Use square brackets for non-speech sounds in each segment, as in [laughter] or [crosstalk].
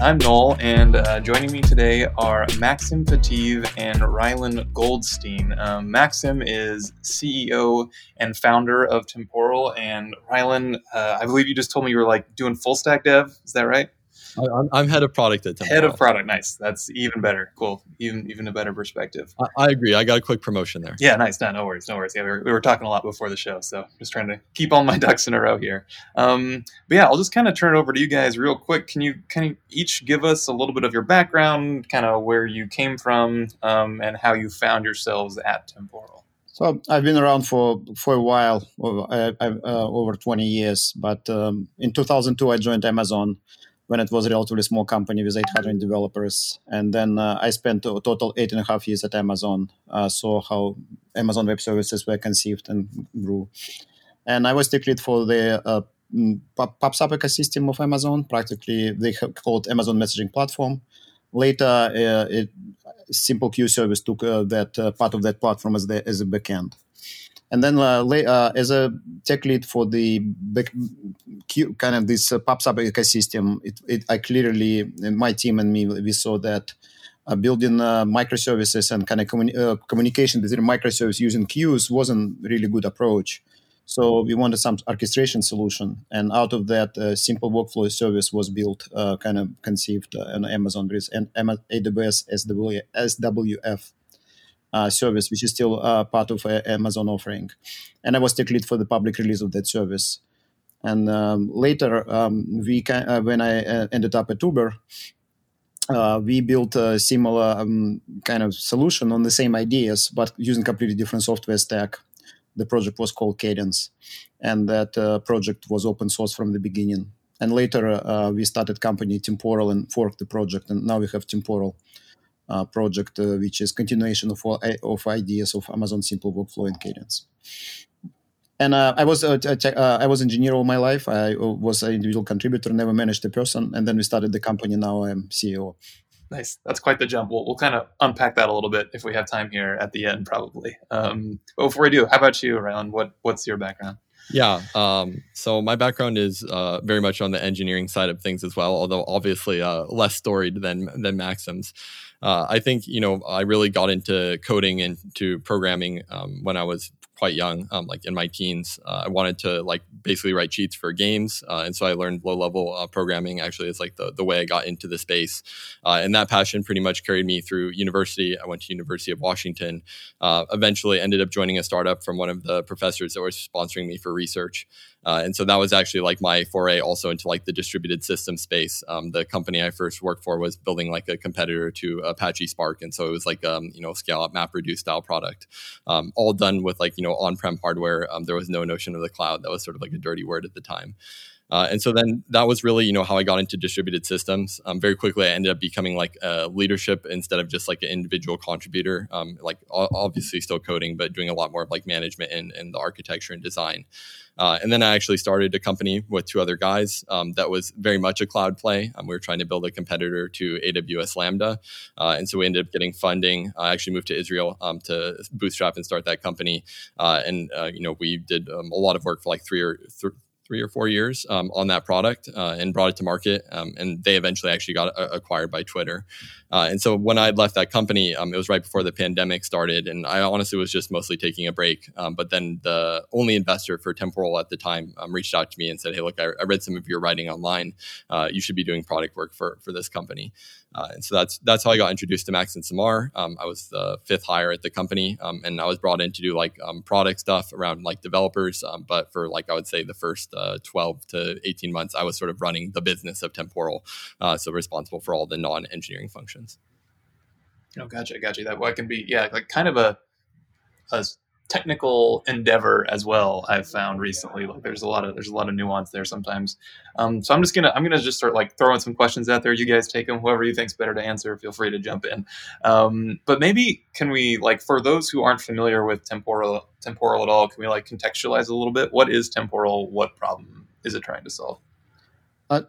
I'm Noel, and uh, joining me today are Maxim Fateev and Ryland Goldstein. Um, Maxim is CEO and founder of Temporal, and Ryland, uh, I believe you just told me you were like doing full stack dev. Is that right? I'm, I'm head of product at Temporal. Head of product, nice. That's even better. Cool. Even even a better perspective. I, I agree. I got a quick promotion there. Yeah, nice. No, no worries, no worries. Yeah, we were, we were talking a lot before the show, so just trying to keep all my [laughs] ducks in a row here. Um, but yeah, I'll just kind of turn it over to you guys real quick. Can you kind of each give us a little bit of your background, kind of where you came from, um, and how you found yourselves at Temporal? So I've been around for for a while, uh, over 20 years. But um, in 2002, I joined Amazon when it was a relatively small company with 800 developers. And then uh, I spent a total eight and a half years at Amazon, uh, saw how Amazon Web Services were conceived and grew. And I was tech lead for the uh, mm, PubSub ecosystem of Amazon. Practically, they called Amazon Messaging Platform. Later, uh, it, Simple Queue service took uh, that uh, part of that platform as the as a backend. And then uh, uh, as a tech lead for the kind of this uh, PubSub ecosystem, it, it, I clearly, my team and me, we saw that uh, building uh, microservices and kind of communi- uh, communication between microservices using queues wasn't really good approach. So we wanted some orchestration solution, and out of that, uh, simple workflow service was built, uh, kind of conceived on Amazon with and AWS SWF uh, service, which is still uh, part of uh, Amazon offering. And I was tech lead for the public release of that service. And um, later, um, we uh, when I uh, ended up at Uber, uh, we built a similar um, kind of solution on the same ideas, but using completely different software stack. The project was called Cadence, and that project was open source from the beginning. And later, we started company Temporal and forked the project, and now we have Temporal uh, project, uh, which is continuation of all, of ideas of Amazon Simple Workflow and Cadence. And uh, I was uh, uh, I was engineer all my life. I was an individual contributor, never managed a person, and then we started the company. Now I'm CEO. Nice. That's quite the jump. We'll, we'll kind of unpack that a little bit if we have time here at the end, probably. Um, but before we do, how about you, Ryland? What What's your background? Yeah. Um, so my background is uh, very much on the engineering side of things as well, although obviously uh, less storied than than Maxim's. Uh, I think you know I really got into coding and to programming um, when I was quite young, um, like in my teens. Uh, I wanted to like basically write cheats for games, uh, and so I learned low level uh, programming. Actually, it's like the the way I got into the space, uh, and that passion pretty much carried me through university. I went to University of Washington. Uh, eventually, ended up joining a startup from one of the professors that was sponsoring me for research. Uh, and so that was actually like my foray also into like the distributed system space. Um, the company I first worked for was building like a competitor to Apache Spark, and so it was like um, you know scale up MapReduce style product, um, all done with like you know on prem hardware. Um, there was no notion of the cloud. That was sort of like a dirty word at the time. Uh, and so then that was really, you know, how I got into distributed systems. Um, very quickly, I ended up becoming like a leadership instead of just like an individual contributor. Um, like obviously still coding, but doing a lot more of like management and, and the architecture and design. Uh, and then I actually started a company with two other guys um, that was very much a cloud play. Um, we were trying to build a competitor to AWS Lambda. Uh, and so we ended up getting funding. I actually moved to Israel um, to bootstrap and start that company. Uh, and, uh, you know, we did um, a lot of work for like three or th- three or four years um, on that product uh, and brought it to market. Um, and they eventually actually got uh, acquired by Twitter. Uh, and so when I left that company, um, it was right before the pandemic started. And I honestly was just mostly taking a break. Um, but then the only investor for Temporal at the time um, reached out to me and said, Hey, look, I, I read some of your writing online. Uh, you should be doing product work for, for this company. Uh, and so that's that's how I got introduced to Max and Samar. Um, I was the fifth hire at the company, um, and I was brought in to do like um, product stuff around like developers. Um, but for like I would say the first uh, twelve to eighteen months, I was sort of running the business of Temporal, uh, so responsible for all the non-engineering functions. Oh, gotcha, gotcha. That what can be yeah, like kind of a a technical endeavor as well i've found recently. Like there's a lot of there's a lot of nuance there sometimes. Um, so i'm just gonna i'm gonna just start like throwing some questions out there. You guys take them whoever you think's better to answer feel free to jump in. Um, but maybe can we like for those who aren't familiar with temporal temporal at all can we like contextualize a little bit? What is temporal? What problem is it trying to solve? Uh,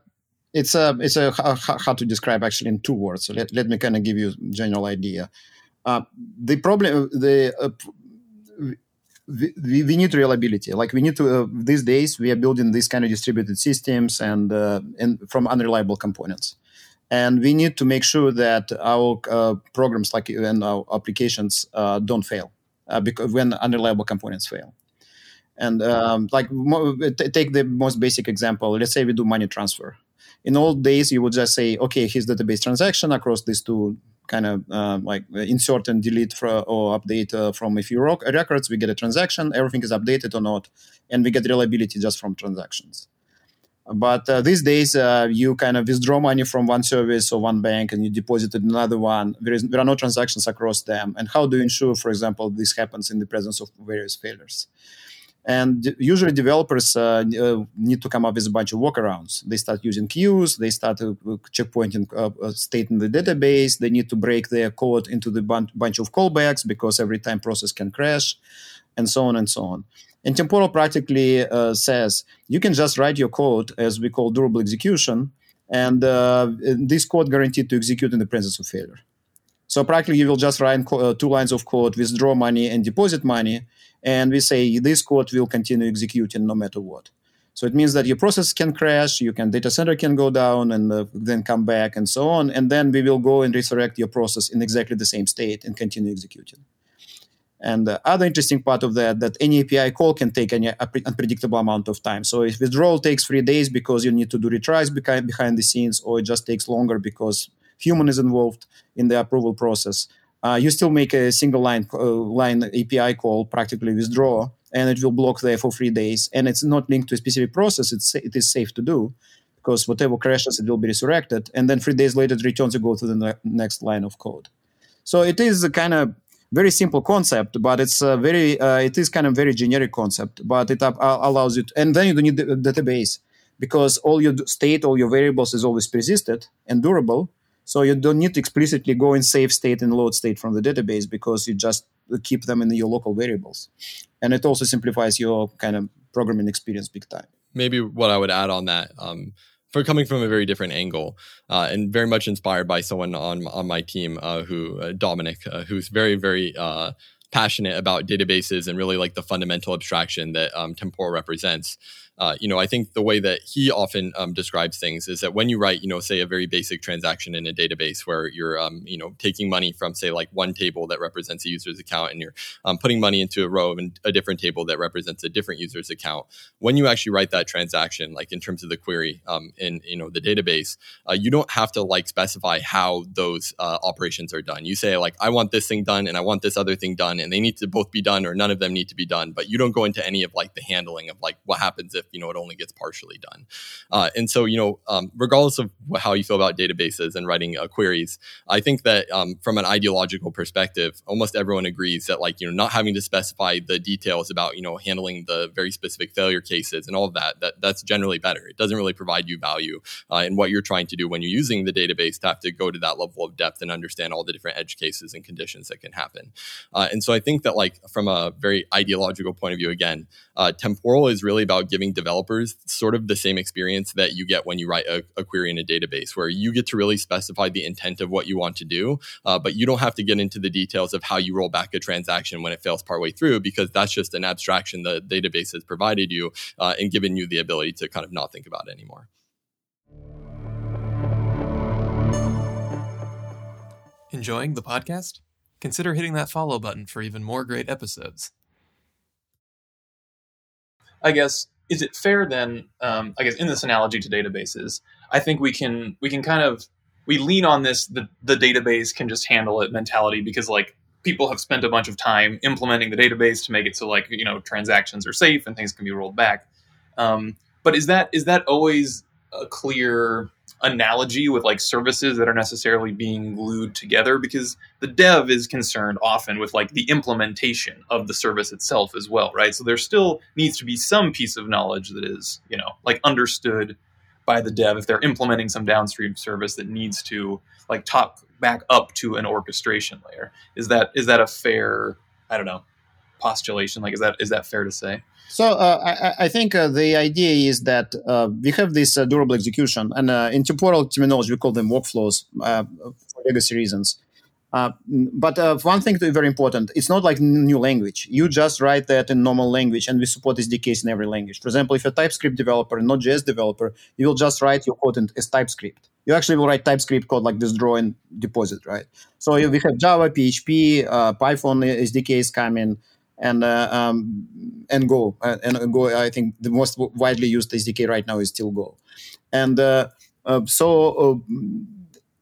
it's a it's a hard to describe actually in two words. So let, let me kind of give you a general idea. Uh, the problem the uh, we, we need reliability. Like we need to uh, these days we are building these kind of distributed systems and uh, and from unreliable components, and we need to make sure that our uh, programs like and our applications uh, don't fail uh, because when unreliable components fail. And um, like t- take the most basic example. Let's say we do money transfer. In old days, you would just say, okay, here's database transaction across these two kind of uh, like insert and delete for, or update uh, from a few records. We get a transaction, everything is updated or not, and we get reliability just from transactions. But uh, these days, uh, you kind of withdraw money from one service or one bank and you deposit it in another one. There, is, there are no transactions across them. And how do you ensure, for example, this happens in the presence of various failures? And usually developers uh, uh, need to come up with a bunch of workarounds. They start using queues, they start uh, checkpointing uh, state in the database, they need to break their code into the bun- bunch of callbacks because every time process can crash, and so on and so on. And temporal practically uh, says you can just write your code as we call durable execution, and uh, this code guaranteed to execute in the presence of failure. So practically, you will just write uh, two lines of code, withdraw money and deposit money, and we say this code will continue executing no matter what. So it means that your process can crash, your can data center can go down and uh, then come back and so on, and then we will go and resurrect your process in exactly the same state and continue executing. And the other interesting part of that, that any API call can take any unpredictable amount of time. So if withdrawal takes three days because you need to do retries behind, behind the scenes, or it just takes longer because human is involved in the approval process, uh, you still make a single line uh, line API call, practically withdraw, and it will block there for three days. And it's not linked to a specific process. It's it is safe to do because whatever crashes, it will be resurrected, and then three days later, it returns to go to the ne- next line of code. So it is a kind of very simple concept, but it's a very uh, it is kind of very generic concept, but it up, allows you. To, and then you don't need the database because all your state, all your variables is always persisted and durable. So you don't need to explicitly go in save state and load state from the database because you just keep them in your local variables, and it also simplifies your kind of programming experience big time. Maybe what I would add on that. Um, for coming from a very different angle uh, and very much inspired by someone on on my team uh, who uh, Dominic uh, who's very very uh, passionate about databases and really like the fundamental abstraction that um, temporal represents uh, you know, I think the way that he often um, describes things is that when you write, you know, say a very basic transaction in a database where you're, um, you know, taking money from say like one table that represents a user's account and you're um, putting money into a row and a different table that represents a different user's account. When you actually write that transaction, like in terms of the query um, in, you know, the database, uh, you don't have to like specify how those uh, operations are done. You say like, I want this thing done and I want this other thing done, and they need to both be done or none of them need to be done. But you don't go into any of like the handling of like what happens if you know it only gets partially done. Uh, and so you know, um, regardless of how you feel about databases and writing uh, queries, I think that um, from an ideological perspective, almost everyone agrees that like you know not having to specify the details about you know handling the very specific failure cases and all of that that that's generally better. It doesn't really provide you value uh, in what you're trying to do when you're using the database to have to go to that level of depth and understand all the different edge cases and conditions that can happen. Uh, and so I think that like from a very ideological point of view, again, uh, temporal is really about giving developers sort of the same experience that you get when you write a, a query in a database, where you get to really specify the intent of what you want to do, uh, but you don't have to get into the details of how you roll back a transaction when it fails partway through, because that's just an abstraction the database has provided you uh, and given you the ability to kind of not think about it anymore. Enjoying the podcast? Consider hitting that follow button for even more great episodes. I guess is it fair then? Um, I guess in this analogy to databases, I think we can we can kind of we lean on this the the database can just handle it mentality because like people have spent a bunch of time implementing the database to make it so like you know transactions are safe and things can be rolled back. Um, but is that is that always a clear analogy with like services that are necessarily being glued together because the dev is concerned often with like the implementation of the service itself as well right? So there still needs to be some piece of knowledge that is you know like understood by the dev if they're implementing some downstream service that needs to like talk back up to an orchestration layer. Is that is that a fair i don't know postulation like is that is that fair to say so uh, I, I, think uh, the idea is that uh, we have this uh, durable execution, and uh, in temporal terminology we call them workflows uh, for legacy reasons. But one thing to very important, it's not like new language. You just write that in normal language, and we support SDKs in every language. For example, if you're a TypeScript developer and not JS developer, you will just write your code in, as TypeScript. You actually will write TypeScript code like this draw and deposit, right? So we have Java, PHP, Python SDKs coming, and uh, um, and Go. Uh, and Go, I think the most widely used SDK right now is still Go. And uh, so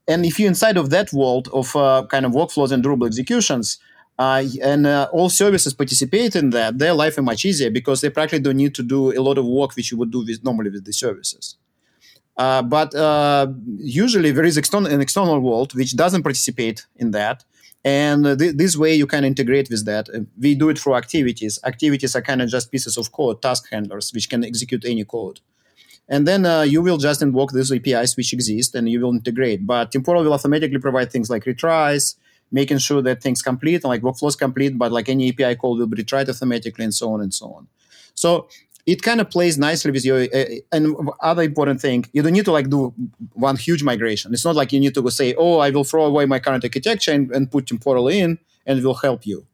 and if you're inside of that world of uh, kind of workflows and durable executions, uh, and uh, all services participate in that, their life is much easier because they practically don't need to do a lot of work which you would do with, normally with the services. Uh, but uh, usually there is external, an external world which doesn't participate in that. And th- this way you can integrate with that. We do it through activities. Activities are kind of just pieces of code, task handlers, which can execute any code and then uh, you will just invoke these APIs which exist and you will integrate. But Temporal will automatically provide things like retries, making sure that things complete, like workflows complete, but like any API call will be retried automatically and so on and so on. So it kind of plays nicely with your uh, and other important thing you don't need to like do one huge migration it's not like you need to go say oh i will throw away my current architecture and, and put temporal in and it will help you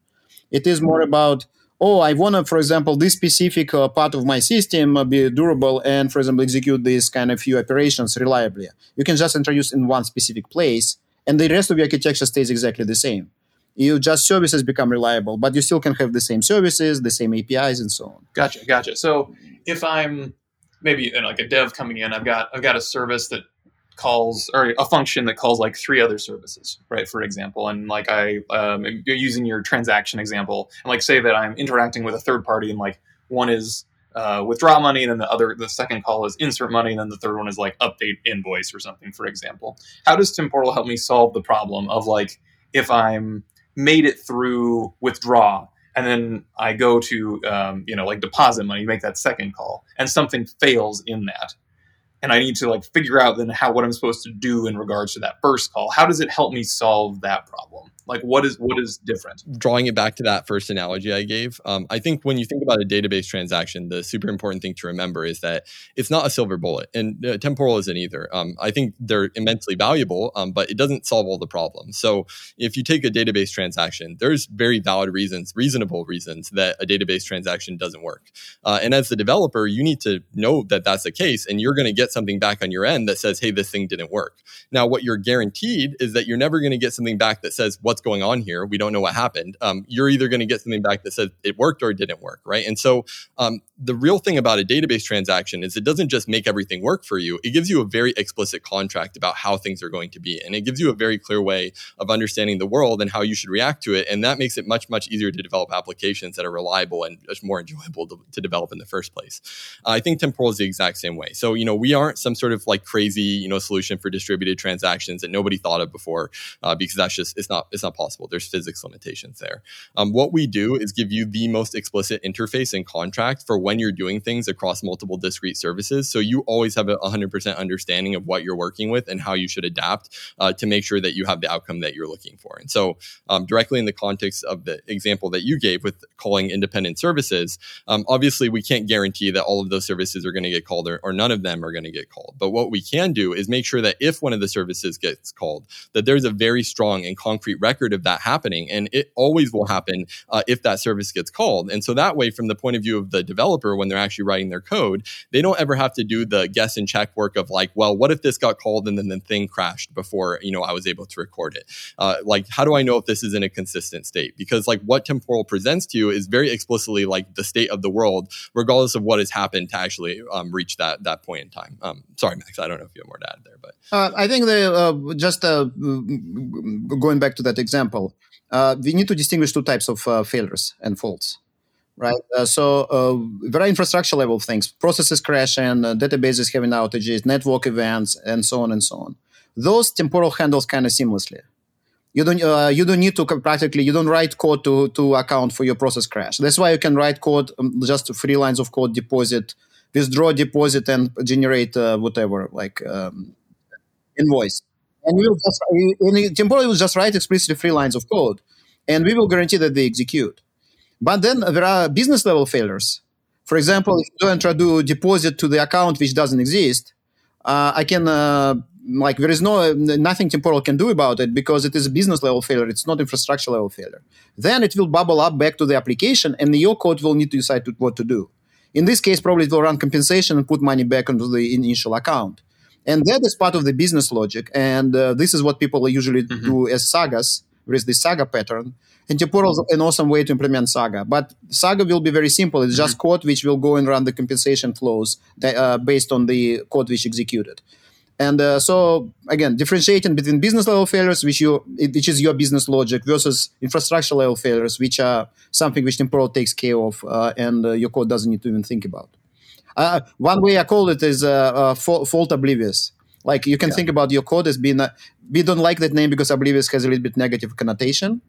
it is more about oh, I want to, for example, this specific uh, part of my system uh, be durable and, for example, execute these kind of few operations reliably. You can just introduce in one specific place, and the rest of your architecture stays exactly the same. You just services become reliable, but you still can have the same services, the same APIs, and so on. Gotcha, gotcha. So if I'm maybe like a dev coming in, I've got I've got a service that calls or a function that calls like three other services, right? For example, and like I um, using your transaction example, and like say that I'm interacting with a third party, and like one is uh, withdraw money, and then the other, the second call is insert money, and then the third one is like update invoice or something. For example, how does Temporal help me solve the problem of like if I'm made it through withdraw and then I go to um, you know like deposit money, make that second call, and something fails in that and I need to like figure out then how what I'm supposed to do in regards to that first call. How does it help me solve that problem? Like what is what is different? Drawing it back to that first analogy I gave, um, I think when you think about a database transaction, the super important thing to remember is that it's not a silver bullet, and uh, temporal isn't either. Um, I think they're immensely valuable, um, but it doesn't solve all the problems. So if you take a database transaction, there's very valid reasons, reasonable reasons that a database transaction doesn't work. Uh, and as the developer, you need to know that that's the case, and you're going to get something back on your end that says, "Hey, this thing didn't work." Now, what you're guaranteed is that you're never going to get something back that says, "What's going on here. We don't know what happened. Um, you're either going to get something back that says it worked or it didn't work, right? And so um, the real thing about a database transaction is it doesn't just make everything work for you. It gives you a very explicit contract about how things are going to be, and it gives you a very clear way of understanding the world and how you should react to it. And that makes it much much easier to develop applications that are reliable and just more enjoyable to, to develop in the first place. Uh, I think temporal is the exact same way. So you know we aren't some sort of like crazy you know solution for distributed transactions that nobody thought of before uh, because that's just it's not it's not possible possible. There's physics limitations there. Um, what we do is give you the most explicit interface and contract for when you're doing things across multiple discrete services. So you always have a 100% understanding of what you're working with and how you should adapt uh, to make sure that you have the outcome that you're looking for. And so, um, directly in the context of the example that you gave with calling independent services, um, obviously we can't guarantee that all of those services are going to get called or, or none of them are going to get called. But what we can do is make sure that if one of the services gets called, that there's a very strong and concrete record of that happening. And it always will happen uh, if that service gets called. And so that way, from the point of view of the developer, when they're actually writing their code, they don't ever have to do the guess and check work of like, well, what if this got called and then the thing crashed before, you know, I was able to record it? Uh, like, how do I know if this is in a consistent state? Because like what temporal presents to you is very explicitly like the state of the world, regardless of what has happened to actually um, reach that that point in time. Um, sorry, Max, I don't know if you have more to add there, but uh, I think the uh, just uh, going back to that example uh, we need to distinguish two types of uh, failures and faults, right? Uh, so uh, are infrastructure level things, processes crashing, uh, databases having outages, network events, and so on and so on. Those temporal handles kind of seamlessly. You don't uh, you don't need to practically you don't write code to to account for your process crash. That's why you can write code um, just three lines of code, deposit, withdraw, deposit, and generate whatever like um, invoice and we will just in temporal will just write explicitly three lines of code, and we will guarantee that they execute. But then there are business level failures. For example, if you don't try to deposit to the account which doesn't exist, uh, I can uh, like there is no nothing temporal can do about it because it is a business level failure it's not infrastructure level failure then it will bubble up back to the application and your code will need to decide to, what to do in this case probably it will run compensation and put money back into the initial account and that is part of the business logic and uh, this is what people usually mm-hmm. do as sagas is the saga pattern and temporal is an awesome way to implement saga but saga will be very simple it's mm-hmm. just code which will go and run the compensation flows that, uh, based on the code which executed and uh, so again, differentiating between business level failures, which you which is your business logic, versus infrastructure level failures, which are something which Temporal takes care of, uh, and uh, your code doesn't need to even think about. Uh, one way I call it is uh, uh, fault oblivious. Like you can yeah. think about your code as being. we don't like that name because oblivious has a little bit negative connotation.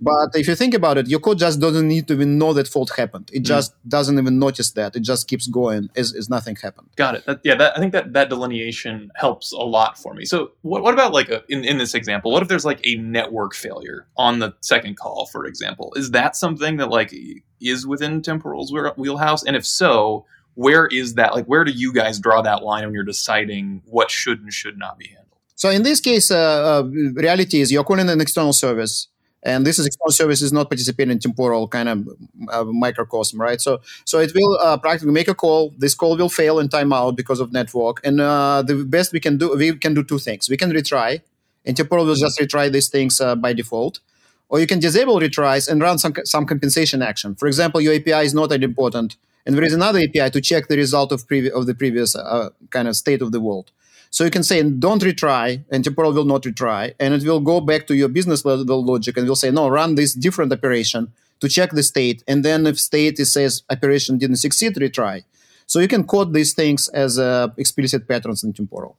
But if you think about it, your code just doesn't need to even know that fault happened. It mm. just mm. doesn't even notice that. It just keeps going as, as nothing happened. Got it. That, yeah, that, I think that that delineation helps a lot for me. So, what, what about like a, in, in this example? What if there's like a network failure on the second call, for example? Is that something that like is within Temporal's wheelhouse? And if so, where is that? Like, where do you guys draw that line when you're deciding what should and should not be handled? So, in this case, uh, uh, reality is you're calling an external service and this is external service is not participating in temporal kind of uh, microcosm right? So so it will uh, practically make a call. This call will fail in timeout because of network. And uh, the best we can do we can do two things. We can retry. And temporal will just retry these things uh, by default. Or you can disable retries and run some some compensation action. For example your api is not that important and there is another api to check the result of previ- of the previous uh, kind of state of the world so you can say, don't retry, and temporal will not retry, and it will go back to your business level logic and will say, no, run this different operation to check the state. And then if state says operation didn't succeed, retry. So you can code these things as uh, explicit patterns in temporal.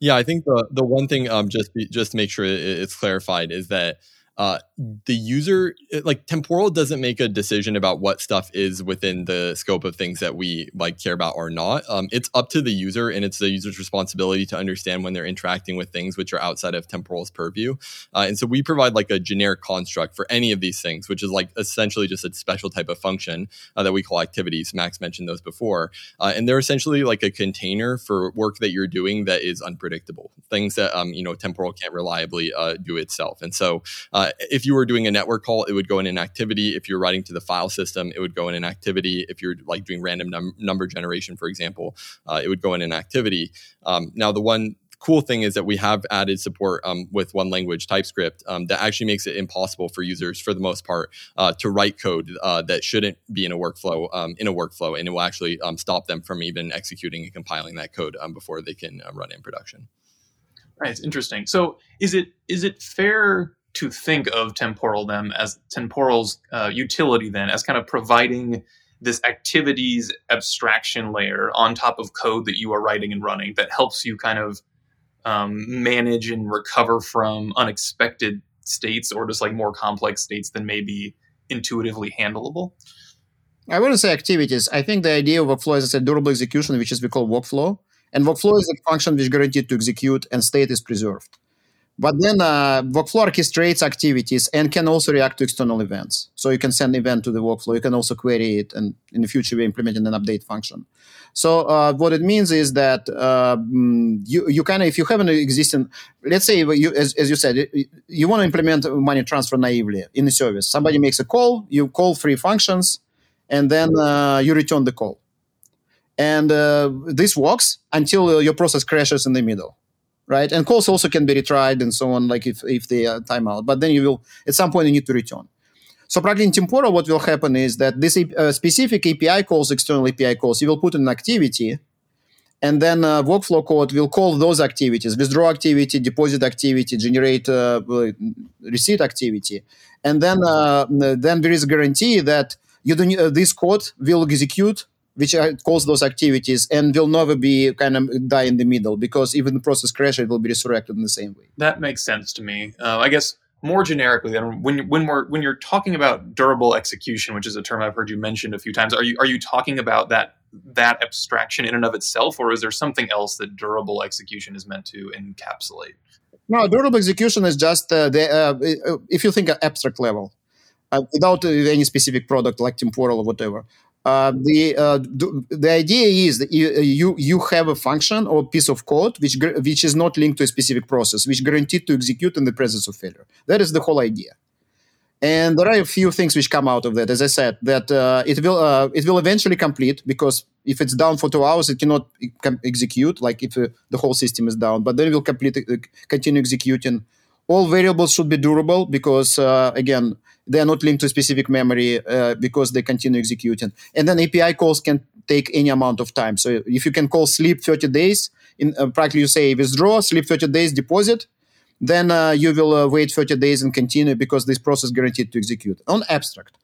Yeah, I think the the one thing um, just just to make sure it's clarified is that uh, the user like temporal doesn't make a decision about what stuff is within the scope of things that we like care about or not. Um, it's up to the user and it's the user's responsibility to understand when they're interacting with things which are outside of temporal's purview. Uh, and so we provide like a generic construct for any of these things which is like essentially just a special type of function uh, that we call activities. Max mentioned those before. Uh, and they're essentially like a container for work that you're doing that is unpredictable things that um, you know temporal can't reliably uh, do itself. And so uh, if you were doing a network call, it would go in an activity. If you're writing to the file system, it would go in an activity. If you're like doing random num- number generation, for example, uh, it would go in an activity. Um, now, the one cool thing is that we have added support um, with one language TypeScript um, that actually makes it impossible for users, for the most part, uh, to write code uh, that shouldn't be in a workflow um, in a workflow, and it will actually um, stop them from even executing and compiling that code um, before they can uh, run in production. Right, it's interesting. So, is it is it fair to think of temporal them as temporal's uh, utility then as kind of providing this activities abstraction layer on top of code that you are writing and running that helps you kind of um, manage and recover from unexpected states or just like more complex states than maybe intuitively handleable? I wouldn't say activities. I think the idea of workflow is a durable execution which is we call workflow. And workflow is a function which guaranteed to execute and state is preserved but then uh, workflow orchestrates activities and can also react to external events. So you can send an event to the workflow. You can also query it, and in the future we're implementing an update function. So uh, what it means is that uh, mm, you you kind of if you have an existing, let's say you as, as you said you want to implement money transfer naively in the service. Somebody makes a call, you call three functions, and then uh, you return the call. And uh, this works until your process crashes in the middle right? And calls also can be retried and so on, like if, if they uh, time out. But then you will, at some point, you need to return. So practically in Temporal, what will happen is that this uh, specific API calls, external API calls, you will put an activity, and then uh, workflow code will call those activities: withdraw activity, deposit activity, generate uh, receipt activity, and then uh, then there is a guarantee that you don't, uh, this code will execute which calls those activities and will never be kind of die in the middle because even the process crash it will be resurrected in the same way. That makes sense to me. Uh, I guess more generically, then when when we're when you're talking about durable execution, which is a term I've heard you mention a few times, are you are you talking about that that abstraction in and of itself, or is there something else that durable execution is meant to encapsulate? No, durable execution is just uh, the uh, if you think at abstract level, uh, without any specific product like temporal or whatever Uh, the uh, the idea is that you you have a function or piece of code which which is not linked to a specific process, which guaranteed to execute in the presence of failure. That is the whole idea. And there are a few things which come out of that. As I said, that uh, it will uh, it will eventually complete because if it's down for two hours, it cannot execute. Like if uh, the whole system is down, but then it will complete uh, continue executing. All variables should be durable because uh, again they are not linked to specific memory uh, because they continue executing. And then API calls can take any amount of time. So if you can call sleep 30 days, in practically you say withdraw, sleep 30 days, deposit, then uh, you will uh, wait 30 days and continue because this process guaranteed to execute on abstract.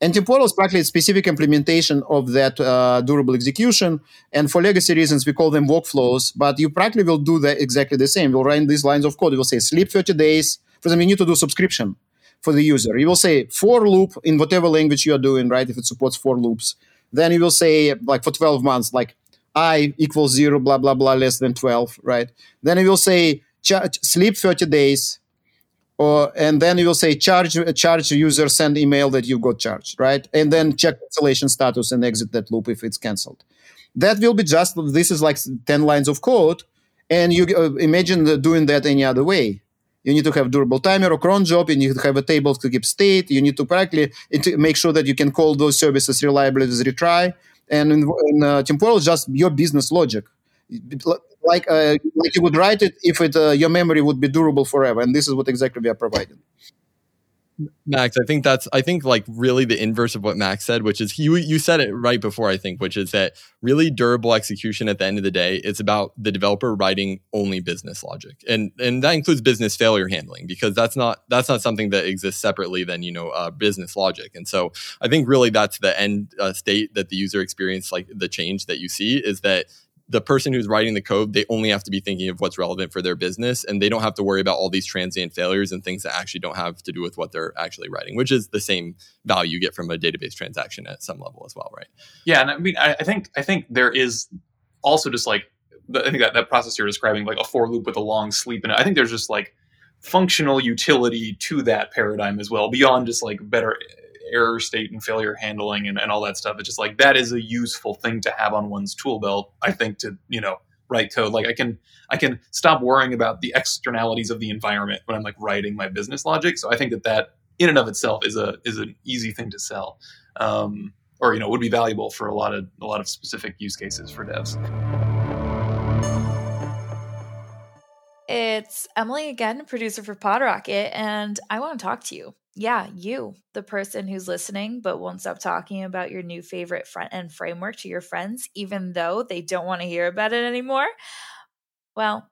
And temporal is practically a specific implementation of that uh, durable execution. And for legacy reasons, we call them workflows. But you practically will do that exactly the same. You'll write these lines of code. You will say sleep 30 days. For example, you need to do subscription for the user. You will say for loop in whatever language you are doing, right? If it supports for loops. Then you will say like for 12 months, like i equals zero, blah, blah, blah, less than 12, right? Then you will say sleep 30 days or and then you will say charge charge user send email that you got charged right? And then check cancellation status and exit that loop if it's canceled that will be just this is like 10 lines of code and you uh, imagine doing that any other way. You need to have durable timer or cron job and you need to have a table to keep state you need to practically make sure that you can call those services reliably with retry. And in, in uh, temporal just your business logic like uh, like you would write it if it uh, your memory would be durable forever and this is what exactly we are providing Max, I think that's I think like really the inverse of what Max said, which is you you said it right before I think, which is that really durable execution at the end of the day, it's about the developer writing only business logic. And and that includes business failure handling because that's not that's not something that exists separately than, you know, uh, business logic. And so I think really that's the end uh, state that the user experience like the change that you see is that the person who's writing the code, they only have to be thinking of what's relevant for their business and they don't have to worry about all these transient failures and things that actually don't have to do with what they're actually writing, which is the same value you get from a database transaction at some level as well, right? Yeah, and I mean I, I think I think there is also just like I think that, that process you're describing, like a for loop with a long sleep in it. I think there's just like functional utility to that paradigm as well, beyond just like better error state and failure handling and, and all that stuff. It's just like that is a useful thing to have on one's tool belt, I think, to, you know, write code. Like I can I can stop worrying about the externalities of the environment when I'm like writing my business logic. So I think that that in and of itself is a is an easy thing to sell. Um, or you know would be valuable for a lot of a lot of specific use cases for devs. It's Emily again, producer for PodRocket, and I want to talk to you yeah, you, the person who's listening but won't stop talking about your new favorite front end framework to your friends, even though they don't want to hear about it anymore. Well,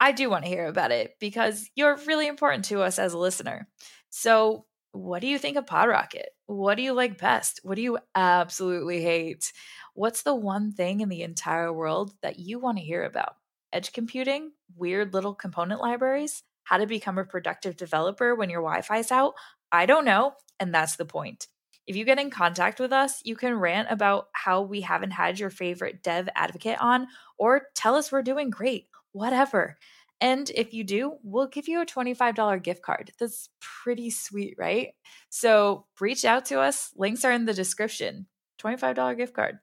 I do want to hear about it because you're really important to us as a listener. So, what do you think of PodRocket? What do you like best? What do you absolutely hate? What's the one thing in the entire world that you want to hear about? Edge computing? Weird little component libraries? How to become a productive developer when your Wi Fi's out? I don't know. And that's the point. If you get in contact with us, you can rant about how we haven't had your favorite dev advocate on, or tell us we're doing great, whatever. And if you do, we'll give you a $25 gift card. That's pretty sweet, right? So reach out to us. Links are in the description. $25 gift card.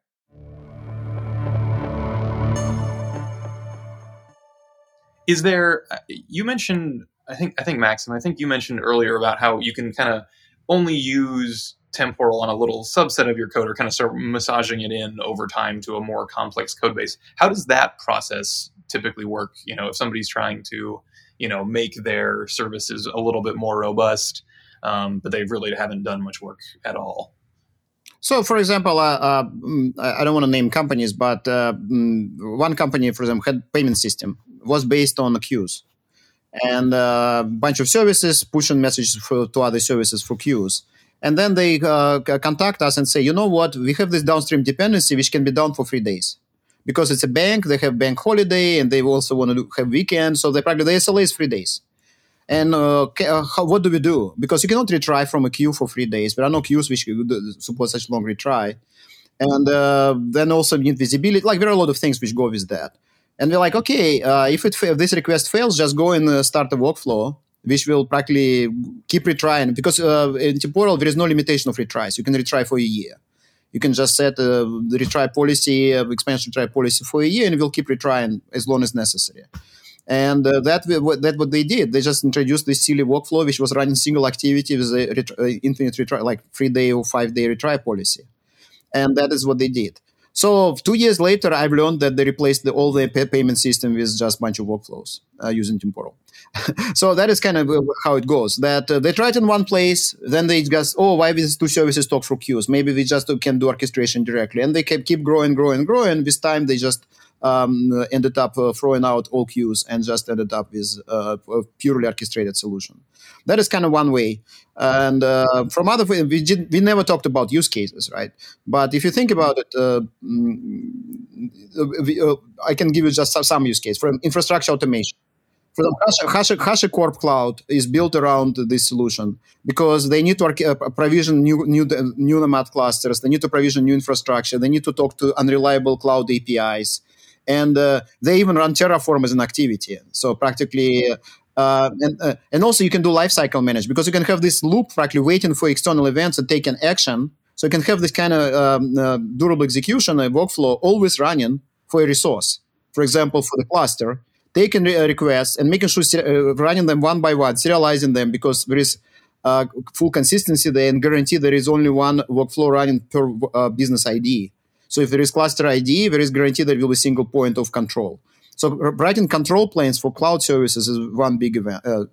Is there, uh, you mentioned I think I think Maxim, I think you mentioned earlier about how you can kind of only use temporal on a little subset of your code or kind of start massaging it in over time to a more complex code base. How does that process typically work? You know, if somebody's trying to, you know, make their services a little bit more robust, um, but they really haven't done much work at all. So, for example, uh, uh, mm, I don't want to name companies, but uh, mm, one company, for example, had payment system was based on queues and a bunch of services pushing messages for, to other services for queues. And then they uh, contact us and say, you know what, we have this downstream dependency which can be down for three days. Because it's a bank, they have bank holiday, and they also want to have weekend, so they practically the SLA is three days. And uh, uh, how, what do we do? Because you cannot retry from a queue for three days. There are no queues which support such long retry. And uh, then also need visibility. Like there are a lot of things which go with that. And we're like, okay, uh, if, it, if this request fails, just go and uh, start a workflow, which will practically keep retrying. Because uh, in temporal, there is no limitation of retries. You can retry for a year. You can just set uh, the retry policy, uh, expansion retry policy for a year, and we'll keep retrying as long as necessary. And uh, that that what they did. They just introduced this silly workflow, which was running single activity with a ret- uh, infinite retry, like three day or five day retry policy, and that is what they did. So two years later, I've learned that they replaced the, all the payment system with just a bunch of workflows uh, using Temporal. [laughs] so that is kind of uh, how it goes. That uh, they try it in one place, then they just oh why these two services talk through queues? Maybe we just can do orchestration directly, and they keep keep growing, growing, growing. This time they just um, ended up uh, throwing out all queues and just ended up with uh, a purely orchestrated solution. That is kind of one way. And uh, from other, we we never talked about use cases, right? But if you think about it, uh, mm, we, uh, I can give you just some use case from infrastructure automation. For Hashicorp HashiCorp Cloud is built around this solution because they need to uh, provision new, new, new Nomad clusters, they need to provision new infrastructure, they need to talk to unreliable cloud APIs, and uh, they even run Terraform as an activity. So practically uh, and, uh, and also you can do lifecycle manage because you can have this loop practically waiting for external events and take an action. So you can have this kind of um, uh, durable execution a workflow always running for a resource. For example, for the cluster, taking re- uh, requests and making sure uh, running them one by one, serializing them because there is full consistency there and guarantee there is only one workflow running per business ID. So if there is cluster ID, there is guarantee that there will be single point of control. So writing control planes for cloud services is one big event. Uh,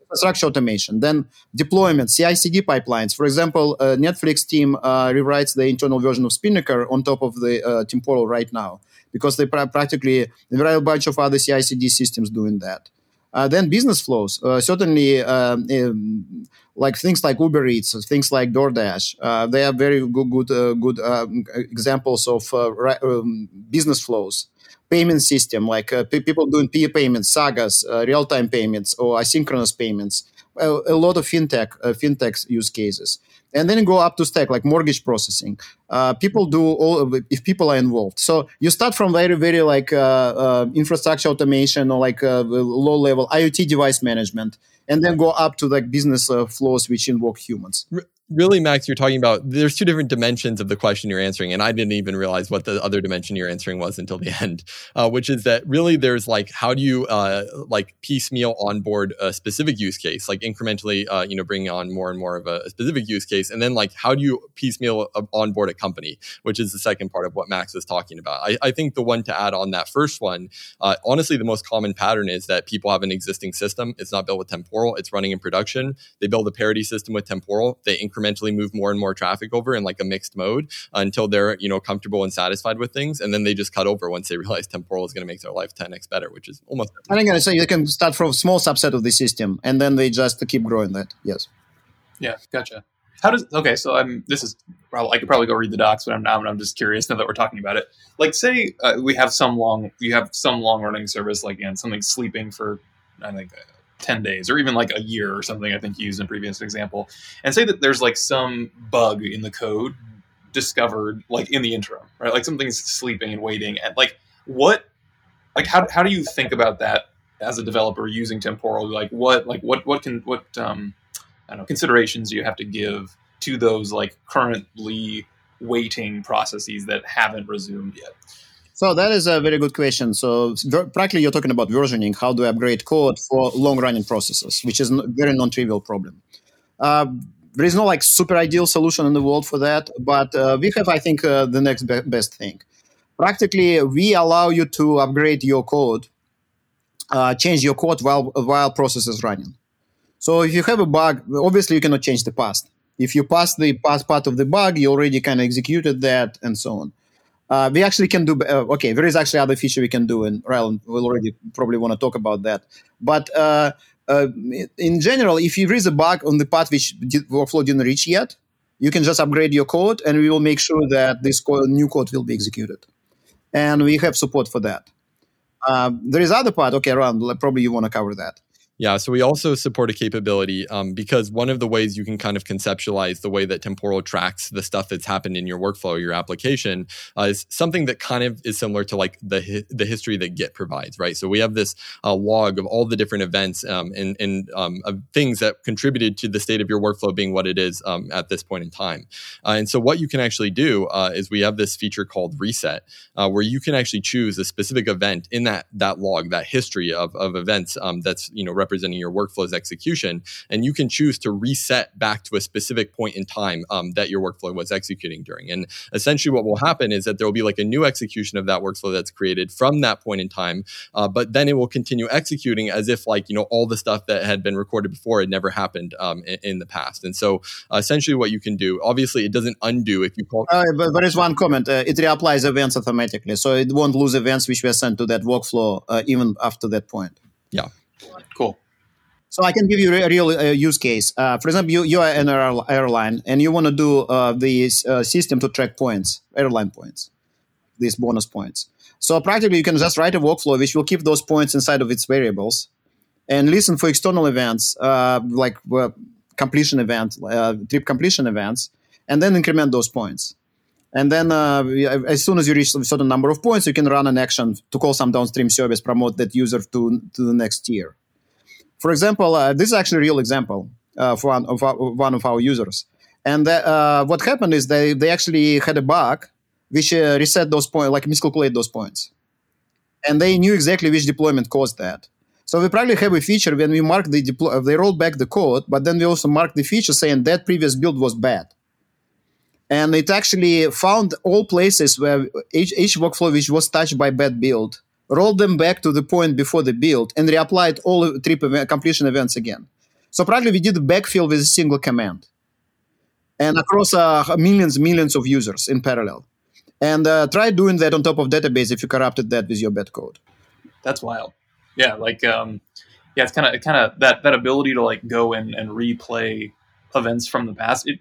infrastructure automation, then deployment, CI/CD pipelines. For example, uh, Netflix team uh, rewrites the internal version of Spinnaker on top of the uh, Temporal right now because they pra- practically there are a bunch of other CI/CD systems doing that. Uh, then business flows, uh, certainly um, um, like things like Uber Eats, things like DoorDash. Uh, they are very good, good, good um, examples of um, business flows payment system, like uh, people doing peer payments, sagas, uh, real-time payments, or asynchronous payments. A, a lot of fintech, uh, fintech use cases, and then go up to stack like mortgage processing. Uh, people do all if people are involved. So you start from very, very like uh, uh, infrastructure automation or like low-level IoT device management, and then go up to like business uh, flows which involve humans really, Max, you're talking about there's two different dimensions of the question you're answering, and I didn't even realize what the other dimension you're answering was until the [laughs] end, uh, which is that really there's like how do you uh, like piecemeal onboard a specific use case, like incrementally, uh, you know, bringing on more and more of a, a, specific use case, and then like how do you piecemeal onboard a company, which is the second part of what Max was talking about. I, I think the one to add on that first one, uh, honestly, the most common pattern is that people have an existing system. It's not built with temporal. It's running in production. They build a parity system with temporal. They incrementally move more and more traffic over in like a mixed mode until they're you know comfortable and satisfied with things, and then they just cut over once they [laughs] realize temporal is going to make their life 10x better, which is almost. I think I say you can start from a small subset of the system, and then they just keep growing that. Yes. Yeah, gotcha. How does okay? So I'm. This is probably I could probably go read the docs, but I'm now. I'm just curious now that we're talking about it. Like, say uh, we have some long, you have some long running service, like again, something sleeping for I think 10 days or even like a year or something i think you used in previous example and say that there's like some bug in the code discovered like in the interim right? Like something's sleeping and waiting and like what like how, how do you think about that as a developer using temporal? Like what like what what can what um i don't know considerations do you have to give to those like currently waiting processes that haven't resumed yet so that is a very good question. So practically, you're talking about versioning. How do I upgrade code for long-running processes, which is a very non-trivial problem. Uh, there is no like super ideal solution in the world for that, but uh, we have, I think, uh, the next be- best thing. Practically, we allow you to upgrade your code, uh, change your code while while process is running. So if you have a bug, obviously you cannot change the past. If you pass the past part of the bug, you already kind of executed that, and so on. Uh, we actually can do uh, okay. There is actually other feature we can do, and Ryland will already probably want to talk about that. But uh, uh, in general, if there is a bug on the part which did, workflow didn't reach yet, you can just upgrade your code, and we will make sure that this new code will be executed, and we have support for that. Uh, there is other part. Okay, Ron, probably you want to cover that. Yeah, so we also support a capability um, because one of the ways you can kind of conceptualize the way that temporal tracks the stuff that's happened in your workflow, your application, uh, is something that kind of is similar to like the hi- the history that Git provides, right? So we have this uh, log of all the different events um, and and um, things that contributed to the state of your workflow being what it is um, at this point in time. Uh, and so what you can actually do uh, is we have this feature called reset, uh, where you can actually choose a specific event in that that log, that history of of events um, that's you know representing your workflow's execution. And you can choose to reset back to a specific point in time um, that your workflow was executing during. And essentially, what will happen is that there will be like a new execution of that workflow that's created from that point in time, uh, but then it will continue executing as if like, you know, all the stuff that had been recorded before had never happened um, in, in, the past. And so uh, essentially, what you can do, obviously, it doesn't undo if you call. Uh, but there is one comment. Uh, it reapplies events automatically, so it won't lose events which were sent to that workflow uh, even after that point. Yeah. Cool. So I can give you a real uh, use case. Uh, for example, you, you are an airline and you want to do uh, the uh, system to track points, airline points, these bonus points. So practically, you can just write a workflow which will keep those points inside of its variables and listen for external events uh, like uh, completion event, trip completion events, and then increment those points. And then as soon as you reach a certain number of points, you can run an action to call some downstream service, promote that user to, to the next tier. For example, uh, this is actually a real example uh, for one of, our, one of our users. And uh, what happened is they, they actually had a bug which uh, reset those points, like miscalculate those points. And they knew exactly which deployment caused that. So we probably have a feature when we mark the deploy, they roll back the code, but then we also mark the feature saying that previous build was bad. And it actually found all places where each, each workflow which was touched by bad build rolled them back to the point before the build, and reapplied all trip event, completion events again. So probably we did backfill with a single command, and across uh, millions, millions of users in parallel. And uh, try doing that on top of database if you corrupted that with your bad code. That's wild. Yeah, like um, yeah, it's kind of kind of that that ability to like go in and replay events from the past. It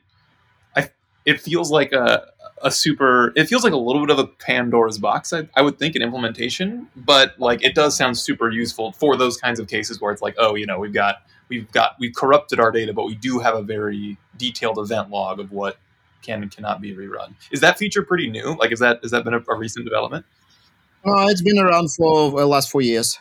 it feels like a a super it feels like a little bit of a pandora's box I, I, would think in implementation but like it does sound super useful for those kinds of cases where it's like oh you know we've got we've got we've corrupted our data but we do have a very detailed event log of what can and cannot be rerun. Is that feature pretty new? Like is that has that been a, a recent development? Uh, it's been around for the last four years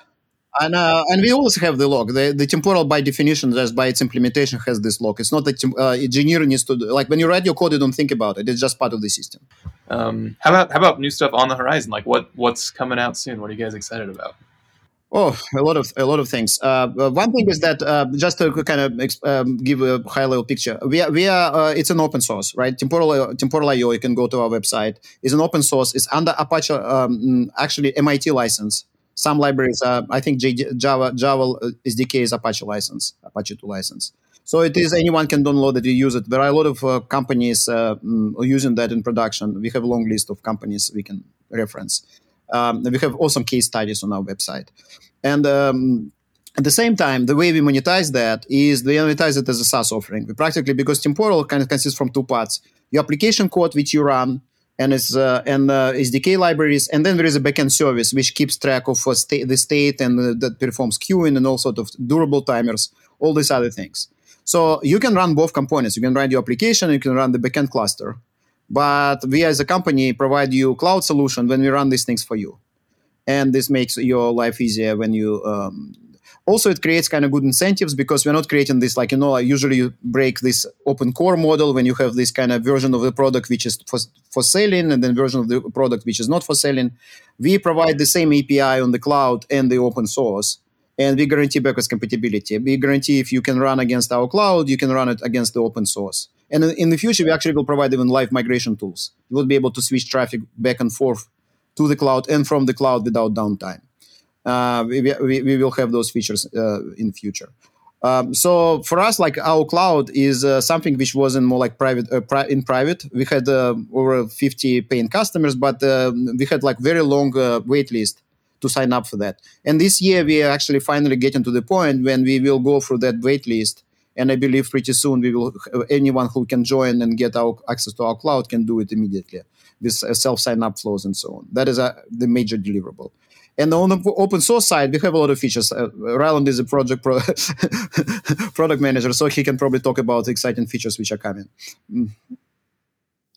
and uh, and we also have the log. The, the temporal, by definition, just by its implementation, has this log. It's not that uh, engineer needs to do, like when you write your code, you don't think about it. It's just part of the system. Um, how about how about new stuff on the horizon? Like what what's coming out soon? What are you guys excited about? Oh, a lot of a lot of things. Uh, uh one thing is that uh, just to kind of um, give a high level picture, we are, we are uh, it's an open source, right? Temporal uh, Temporal IO. You can go to our website. It's an open source. It's under Apache, um, actually MIT license. Some libraries, uh, I think Java Java uh, SDK is Apache license, Apache 2 license. So it is anyone can download it, you use it. There are a lot of uh, companies uh, mm, using that in production. We have a long list of companies we can reference. Um, we have awesome case studies on our website, and um, at the same time, the way we monetize that is we monetize it as a SaaS offering. We practically because temporal kind of consists from two parts: your application code which you run and it's uh, and uh, SDK libraries, and then there is a backend service which keeps track of uh, state, the state and uh, that performs queuing and all sort of durable timers, all these other things. So you can run both components. You can run your application, you can run the backend cluster, but we as a company provide you cloud solution when we run these things for you, and this makes your life easier when you um, also it creates kind of good incentives because we're not creating this like you know I usually you break this open core model when you have this kind of version of the product which is for, for selling and then version of the product which is not for selling. We provide the same api on the cloud and the open source and we guarantee backwards compatibility. We guarantee if you can run against our cloud you can run it against the open source. And in the future we actually will provide even live migration tools. You will be able to switch traffic back and forth to the cloud and from the cloud without downtime we, we, we, will have those features uh, in future. Um, so for us, like our cloud is uh, something which wasn't more like private uh, pri- in private. We had uh, over 50 paying customers, but uh, we had like very long wait list to sign up for that. And this year we are actually finally getting to the point when we will go through that wait list. And I believe pretty soon we will anyone who can join and get our access to our cloud can do it immediately with self sign up flows and so on. That is the major deliverable. And on the open source side, we have a lot of features. Uh, Ryland is a project pro [laughs] product manager, so he can probably talk about exciting features which are coming. Mm.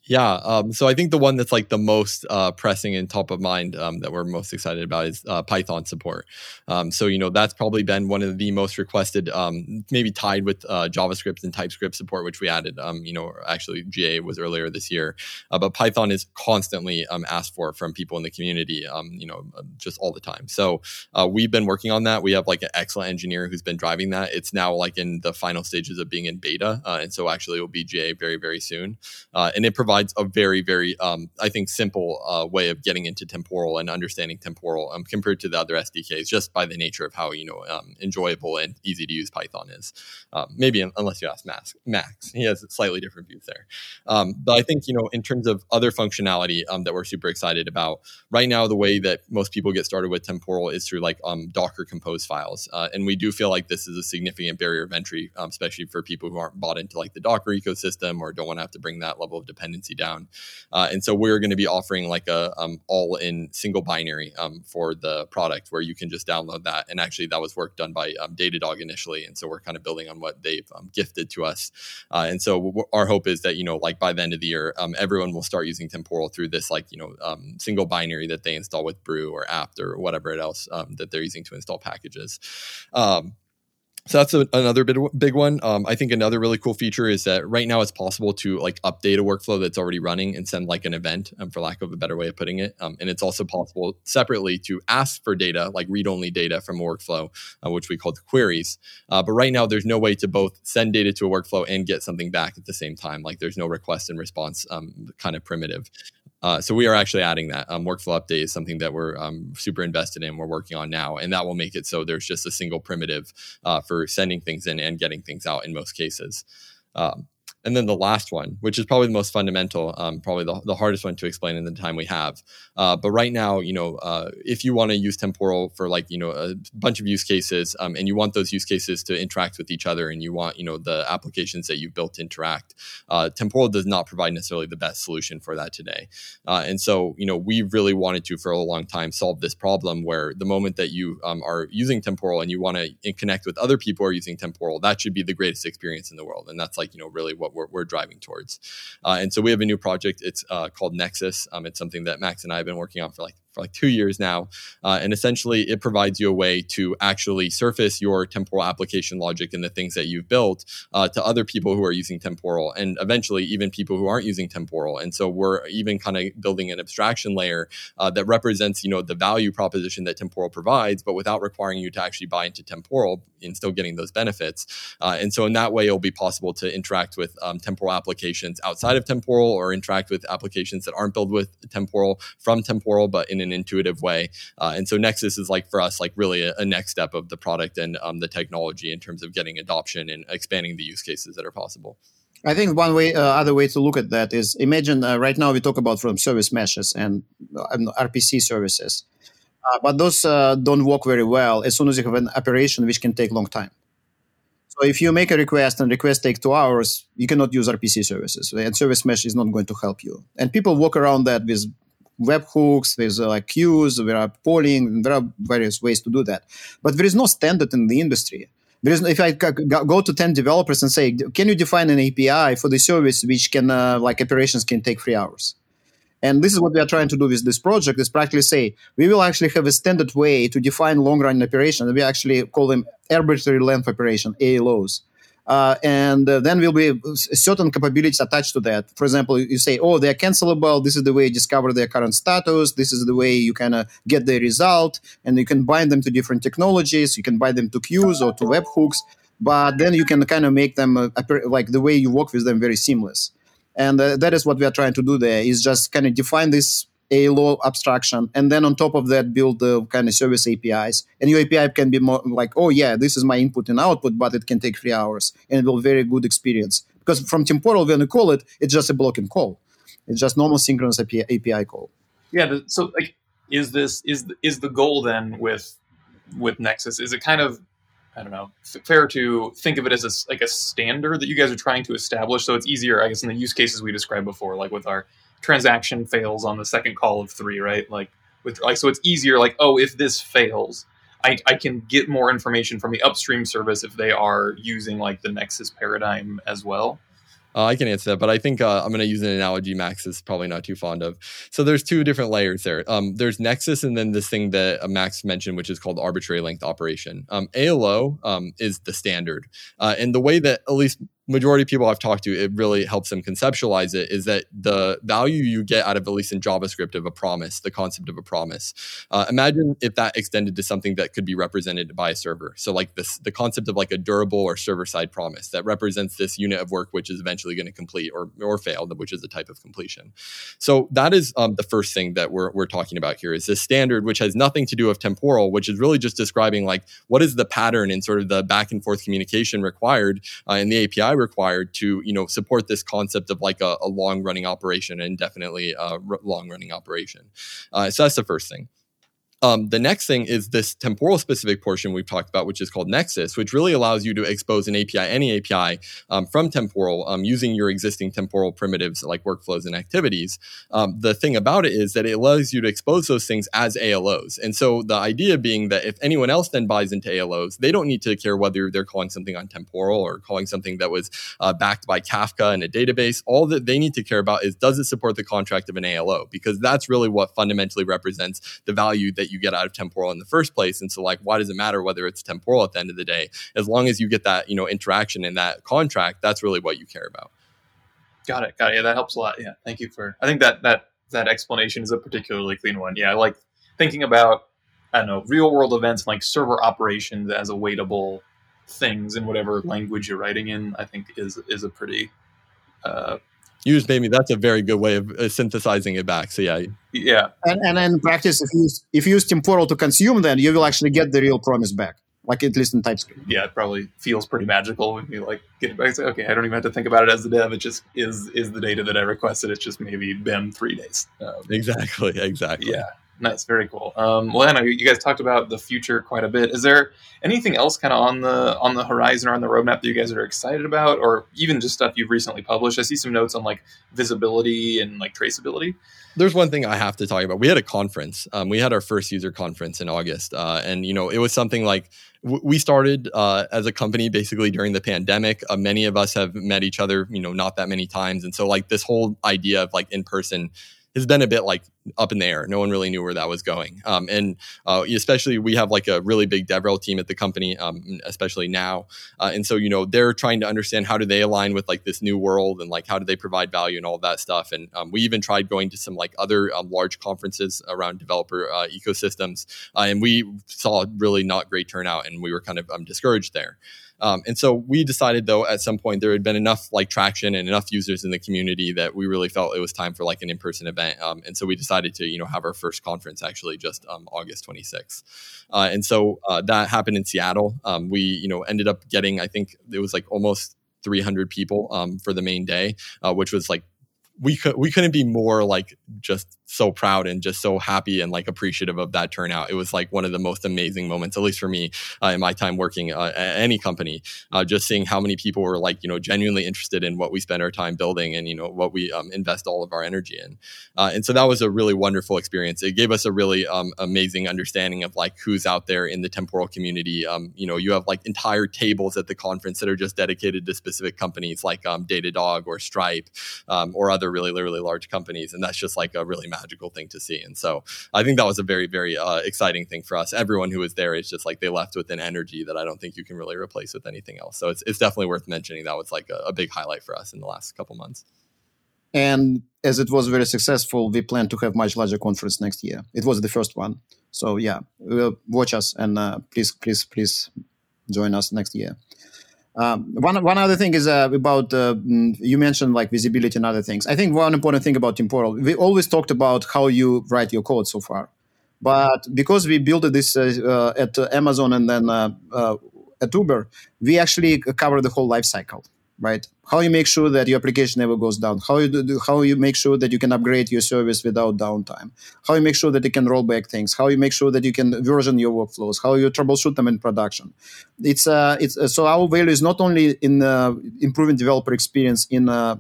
Yeah. Um, so I think the one that's like the most uh, pressing and top of mind um, that we're most excited about is uh, Python support. Um, so, you know, that's probably been one of the most requested, um, maybe tied with uh, JavaScript and TypeScript support, which we added. Um, you know, actually, GA was earlier this year. Uh, but Python is constantly um, asked for from people in the community, you know, uh, just all the time. So uh, we've been working on that. We have like an excellent engineer who's been driving that. It's now like in the final stages of being in beta. and so actually, it will be GA very, very soon. and it provides provides a very, very, um, I think, simple uh, way of getting into temporal and understanding temporal um, compared to the other SDKs, just by the nature of how you know um, enjoyable and easy to use Python is. Um, maybe unless you ask Max, Max, he has slightly different views there. Um, but I think you know, in terms of other functionality um, that we're super excited about right now, the way that most people get started with temporal is through like Docker Compose files, uh, and we do feel like this is a significant barrier of entry, especially for people who aren't bought into like the Docker ecosystem or don't want to have to bring that level of dependency down. Uh, and so we're going to be offering like a um, all in single binary um, for the product where you can just download that. And actually, that was work done by um, Datadog initially. And so we're kind of building on what they've um, gifted to us. Uh, and so w- our hope is that, you know, like by the end of the year, um, everyone will start using Temporal through this like, you know, um, single binary that they install with Brew or apt or whatever it else that they're using to install packages. Um, so that's a, another bit big one. Um, I think another really cool feature is that right now it's possible to like update a workflow that's already running and send like an event, um, for lack of a better way of putting it. Um, and it's also possible separately to ask for data, like read-only data from a workflow, uh, which we call the queries. Uh, but right now there's no way to both send data to a workflow and get something back at the same time. Like there's no request and response um, kind of primitive. Uh, so we are actually adding that um, workflow update is something that we're um, super invested in. We're working on now, and that will make it so there's just a single primitive uh, for sending things in and getting things out in most cases. Um, and then the last one, which is probably the most fundamental, um, probably the, the, hardest one to explain in the time we have. Uh, but right now, you know, uh, if you want to use temporal for like, you know, a bunch of use cases um, and you want those use cases to interact with each other and you want, you know, the applications that you've built to interact, uh, temporal does not provide necessarily the best solution for that today. Uh, and so, you know, we really wanted to, for a long time, solve this problem where the moment that you um, are using temporal and you want to connect with other people who are using temporal, that should be the greatest experience in the world. And that's like, you know, really what we're, we're driving towards. Uh, and so we have a new project. It's uh, called Nexus. Um, it's something that Max and I have been working on for like for like two years now. Uh, and essentially, it provides you a way to actually surface your temporal application logic and the things that you've built uh, to other people who are using temporal and eventually even people who aren't using temporal. And so we're even kind of building an abstraction layer uh, that represents, you know, the value proposition that temporal provides, but without requiring you to actually buy into temporal and still getting those benefits. Uh, and so in that way, it'll be possible to interact with um, temporal applications outside of temporal or interact with applications that aren't built with temporal from temporal, but in an intuitive way. Uh, and so Nexus is like for us, like really a, a next step of the product and um, the technology in terms of getting adoption and expanding the use cases that are possible. I think one way, uh, other way to look at that is imagine uh, right now we talk about from service meshes and uh, RPC services, uh, but those uh, don't work very well as soon as you have an operation which can take long time. So if you make a request and request take two hours, you cannot use RPC services, and service mesh is not going to help you. And people walk around that with webhooks, there's uh, like queues, there are polling, there are various ways to do that. But there is no standard in the industry. There is, if I go to 10 developers and say, can you define an API for the service which can, uh, like operations can take three hours? And this is what we are trying to do with this project is practically say, we will actually have a standard way to define long run operation. We actually call them arbitrary length operation, ALOs. Uh, and uh, then will be certain capabilities attached to that. For example, you say, "Oh, they are cancelable. This is the way you discover their current status. This is the way you kind of get the result, and you can bind them to different technologies. You can bind them to queues or to webhooks, but then you can kind of make them uh, like the way you work with them very seamless. And uh, that is what we are trying to do. There is just kind of define this ALO abstraction, and then on top of that, build the kind of service APIs. And your API can be more like, oh yeah, this is my input and output, but it can take three hours, and it will very good experience. Because from temporal, when you call it, it's just a blocking call. It's just normal synchronous API, API call. Yeah. So like, is this is is the goal then with with Nexus? Is it kind of I don't know, fair to think of it as a, like a standard that you guys are trying to establish. So it's easier, I guess, in the use cases we described before, like with our transaction fails on the second call of three, right? Like with like so it's easier like oh if this fails I, I can get more information from the upstream service if they are using like the nexus paradigm as well uh, I can answer that, but I think uh, I'm going to use an analogy Max is probably not too fond of. So there's two different layers there. Um, there's Nexus, and then this thing that uh, Max mentioned, which is called arbitrary length operation. Um, ALO um, is the standard, uh, and the way that at least majority of people I've talked to, it really helps them conceptualize it is that the value you get out of, at least in JavaScript, of a promise, the concept of a promise. Uh, imagine if that extended to something that could be represented by a server. So, like this, the concept of like a durable or server side promise that represents this unit of work which is eventually going to complete or, or fail, which is a type of completion. So, that is um, the first thing that we're, we're talking about here is this standard, which has nothing to do with temporal, which is really just describing like what is the pattern and sort of the back and forth communication required uh, in the API required to you know support this concept of like a, a long running operation and definitely a long running operation. Uh, so that's the first thing. Um, the next thing is this temporal specific portion we've talked about, which is called Nexus, which really allows you to expose an API, any API um, from temporal um, using your existing temporal primitives like workflows and activities. Um, the thing about it is that it allows you to expose those things as ALOs. And so the idea being that if anyone else then buys into ALOs, they don't need to care whether they're calling something on temporal or calling something that was uh, backed by Kafka in a database. All that they need to care about is does it support the contract of an ALO? Because that's really what fundamentally represents the value that that you get out of temporal in the first place. And so, like, why does it matter whether it's temporal at the end of the day? As long as you get that, you know, interaction in that contract, that's really what you care about. Got it. Got it. Yeah, that helps a lot. Yeah, thank you for. I think that that that explanation is a particularly clean one. Yeah, I like thinking about I don't know real world events like server operations as awaitable things in whatever language you're writing in. I think is is a pretty uh, you just made me. That's a very good way of uh, synthesizing it back. So yeah, yeah. And, and in practice, if you use, if you use temporal to consume, then you will actually get the real promise back, like at least in TypeScript. Yeah, it probably feels pretty magical when you like get it back. Say, okay, I don't even have to think about it as a dev. It just is is the data that I requested. It's just maybe been three days. Um, exactly. [laughs] Exactly. Yeah. Nice, very cool. Um, you guys talked about the future quite a bit. Is there anything else kind of on the on the horizon or on the roadmap that you guys are excited about, or even just stuff you've recently published? I see some notes on like visibility and like traceability. There's one thing I have to talk about. We had a conference. Um, we had our first user conference in August, uh, and you know it was something like we started uh, as a company basically during the pandemic. Uh, many of us have met each other, you know, not that many times, and so like this whole idea of like in person has been a bit like up in the air. No one really knew where that was going. Um, and uh, especially, we have like a really big DevRel team at the company, um, especially now. Uh, and so, you know, they're trying to understand how do they align with like this new world and like how do they provide value and all that stuff. And um, we even tried going to some like other um, large conferences around developer uh, ecosystems, uh, and we saw really not great turnout, and we were kind of um, discouraged there. Um, and so we decided though at some point there had been enough like traction and enough users in the community that we really felt it was time for like an in-person event. Um, and so we decided to you know have our first conference actually just um, August 26th. Uh, and so uh, that happened in Seattle. Um, we you know ended up getting I think it was like almost 300 people um, for the main day, uh, which was like we could we couldn't be more like just so proud and just so happy and like appreciative of that turnout. It was like one of the most amazing moments, at least for me, uh, in my time working uh, at any company. Uh, just seeing how many people were like you know genuinely interested in what we spend our time building and you know what we um, invest all of our energy in. Uh, and so that was a really wonderful experience. It gave us a really um, amazing understanding of like who's out there in the temporal community. Um, you know, you have like entire tables at the conference that are just dedicated to specific companies like um, Datadog or Stripe um, or other really really large companies, and that's just like a really magical thing to see. And so I think that was a very, very uh, exciting thing for us. Everyone who was there is just like they left with an energy that I don't think you can really replace with anything else. So it's, it's definitely worth mentioning. That was like a, a big highlight for us in the last couple months. And as it was very successful, we plan to have much larger conference next year. It was the first one. So yeah, watch us and uh, please, please, please join us next year. Um, one one other thing is uh, about uh, mm, you mentioned like visibility and other things. I think one important thing about temporal, we always talked about how you write your code so far, but because we built this uh, uh at Amazon and then uh, uh, at Uber, we actually cover the whole life cycle right? How you make sure that your application never goes down. How you do, how you make sure that you can upgrade your service without downtime. How you make sure that you can roll back things. How you make sure that you can version your workflows. How you troubleshoot them in production. It's uh, it's uh, so our value is not only in uh, improving developer experience in uh,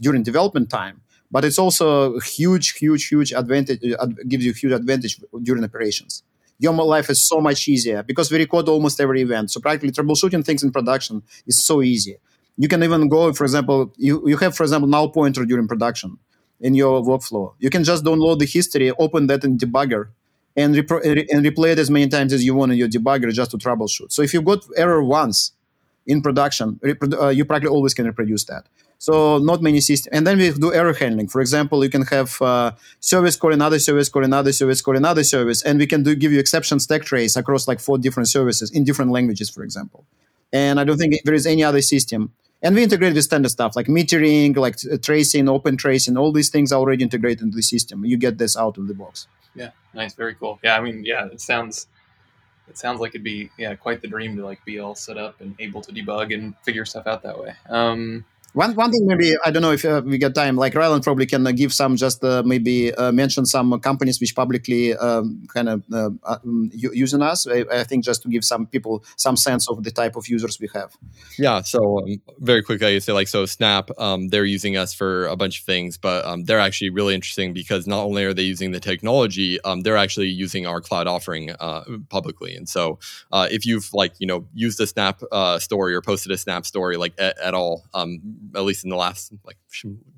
during development time, but it's also a huge, huge, huge advantage. Uh, gives you huge advantage during operations. Your life is so much easier because we record almost every event. So practically troubleshooting things in production is so easy. You can even go, for example, you, you have, for example, null pointer during production in your workflow. You can just download the history, open that in debugger, and, repro- and replay it as many times as you want in your debugger just to troubleshoot. So if you got error once in production, uh, you practically always can reproduce that. So not many systems. And then we do error handling. For example, you can have uh, service call another service call another service call another service, and we can do give you exception stack trace across like four different services in different languages, for example. And I don't think there is any other system. And we integrate with standard stuff like metering, like uh, tracing, open tracing, all these things are already integrated into the system. You get this out of the box. Yeah, nice, very cool. Yeah, I mean, yeah, it sounds it sounds like it'd be yeah quite the dream to like be all set up and able to debug and figure stuff out that way. Um, one one thing maybe I don't know if uh, we get time. Like Ryland probably can uh, give some just uh, maybe uh, mention some companies which publicly um, kind of uh, um, using us. I, I, think just to give some people some sense of the type of users we have. Yeah. So um, very quickly, I say like so Snap. Um, they're using us for a bunch of things, but um, they're actually really interesting because not only are they using the technology, um, they're actually using our cloud offering uh, publicly. And so if you've like you know used a Snap story or posted a Snap story like at, at all at least in the last like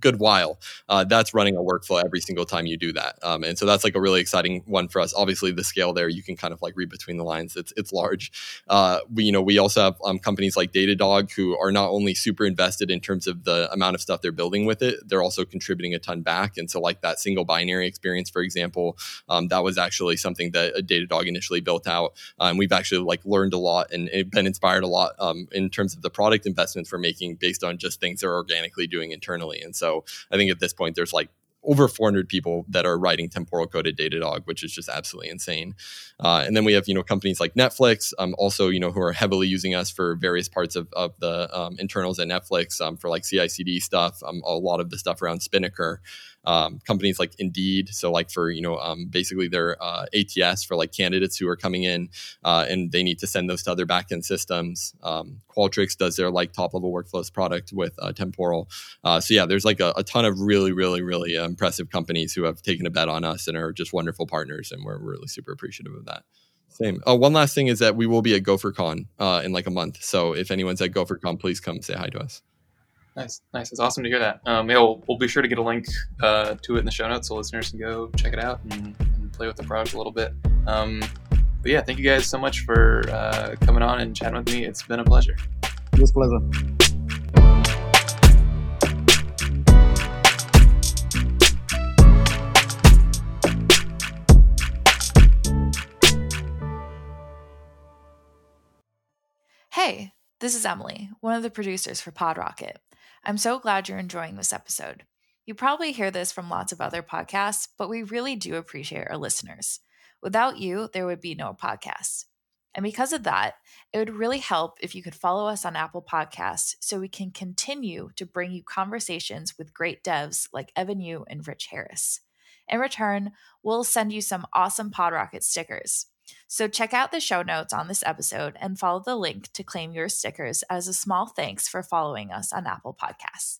good while, uh, that's running a workflow every single time you do that. Um, and so that's like a really exciting one for us. Obviously, the scale there you can kind of like read between the lines. It's it's large. Uh, we you know we also have um, companies like Datadog who are not only super invested in terms of the amount of stuff they're building with it, they're also contributing a ton back. And so like that single binary experience, for example, um, that was actually something that a Datadog initially built out. and um, we've actually like learned a lot and been inspired a lot um, in terms of the product investments we're making based on just things they're organically doing internally. And so I think at this point, there's like over 400 people that are writing temporal coded at Datadog, which is just absolutely insane. Uh, and then we have you know companies like Netflix, um, also you know who are heavily using us for various parts of, of the um, internals at Netflix um, for like CI/CD stuff, um, a lot of the stuff around Spinnaker um, companies like Indeed. So like for you know um, basically their uh, ATS for like candidates who are coming in uh, and they need to send those to other backend systems. Qualtrics does their like top level workflows product with uh, Temporal. Uh, so yeah, there's like a, a, ton of really really really impressive companies who have taken a bet on us and are just wonderful partners, and we're really super appreciative of that. Same. Oh, one last thing is that we will be at GopherCon uh, in like a month. So if anyone's at GopherCon, please come say hi to us. Nice, nice. It's awesome to hear that. Um, yeah, we'll, we'll, be sure to get a link uh, to it in the show notes so listeners can go check it out and, and play with the product a little bit. Um, but yeah, thank you guys so much for uh, coming on and chatting with me. It's been a pleasure. It was a pleasure. Hey, this is Emily, one of the producers for PodRocket. I'm so glad you're enjoying this episode. You probably hear this from lots of other podcasts, but we really do appreciate our listeners. Without you, there would be no podcast. And because of that, it would really help if you could follow us on Apple Podcasts so we can continue to bring you conversations with great devs like Evan You and Rich Harris. In return, we'll send you some awesome PodRocket stickers. So check out the show notes on this episode and follow the link to claim your stickers as a small thanks for following us on Apple Podcasts.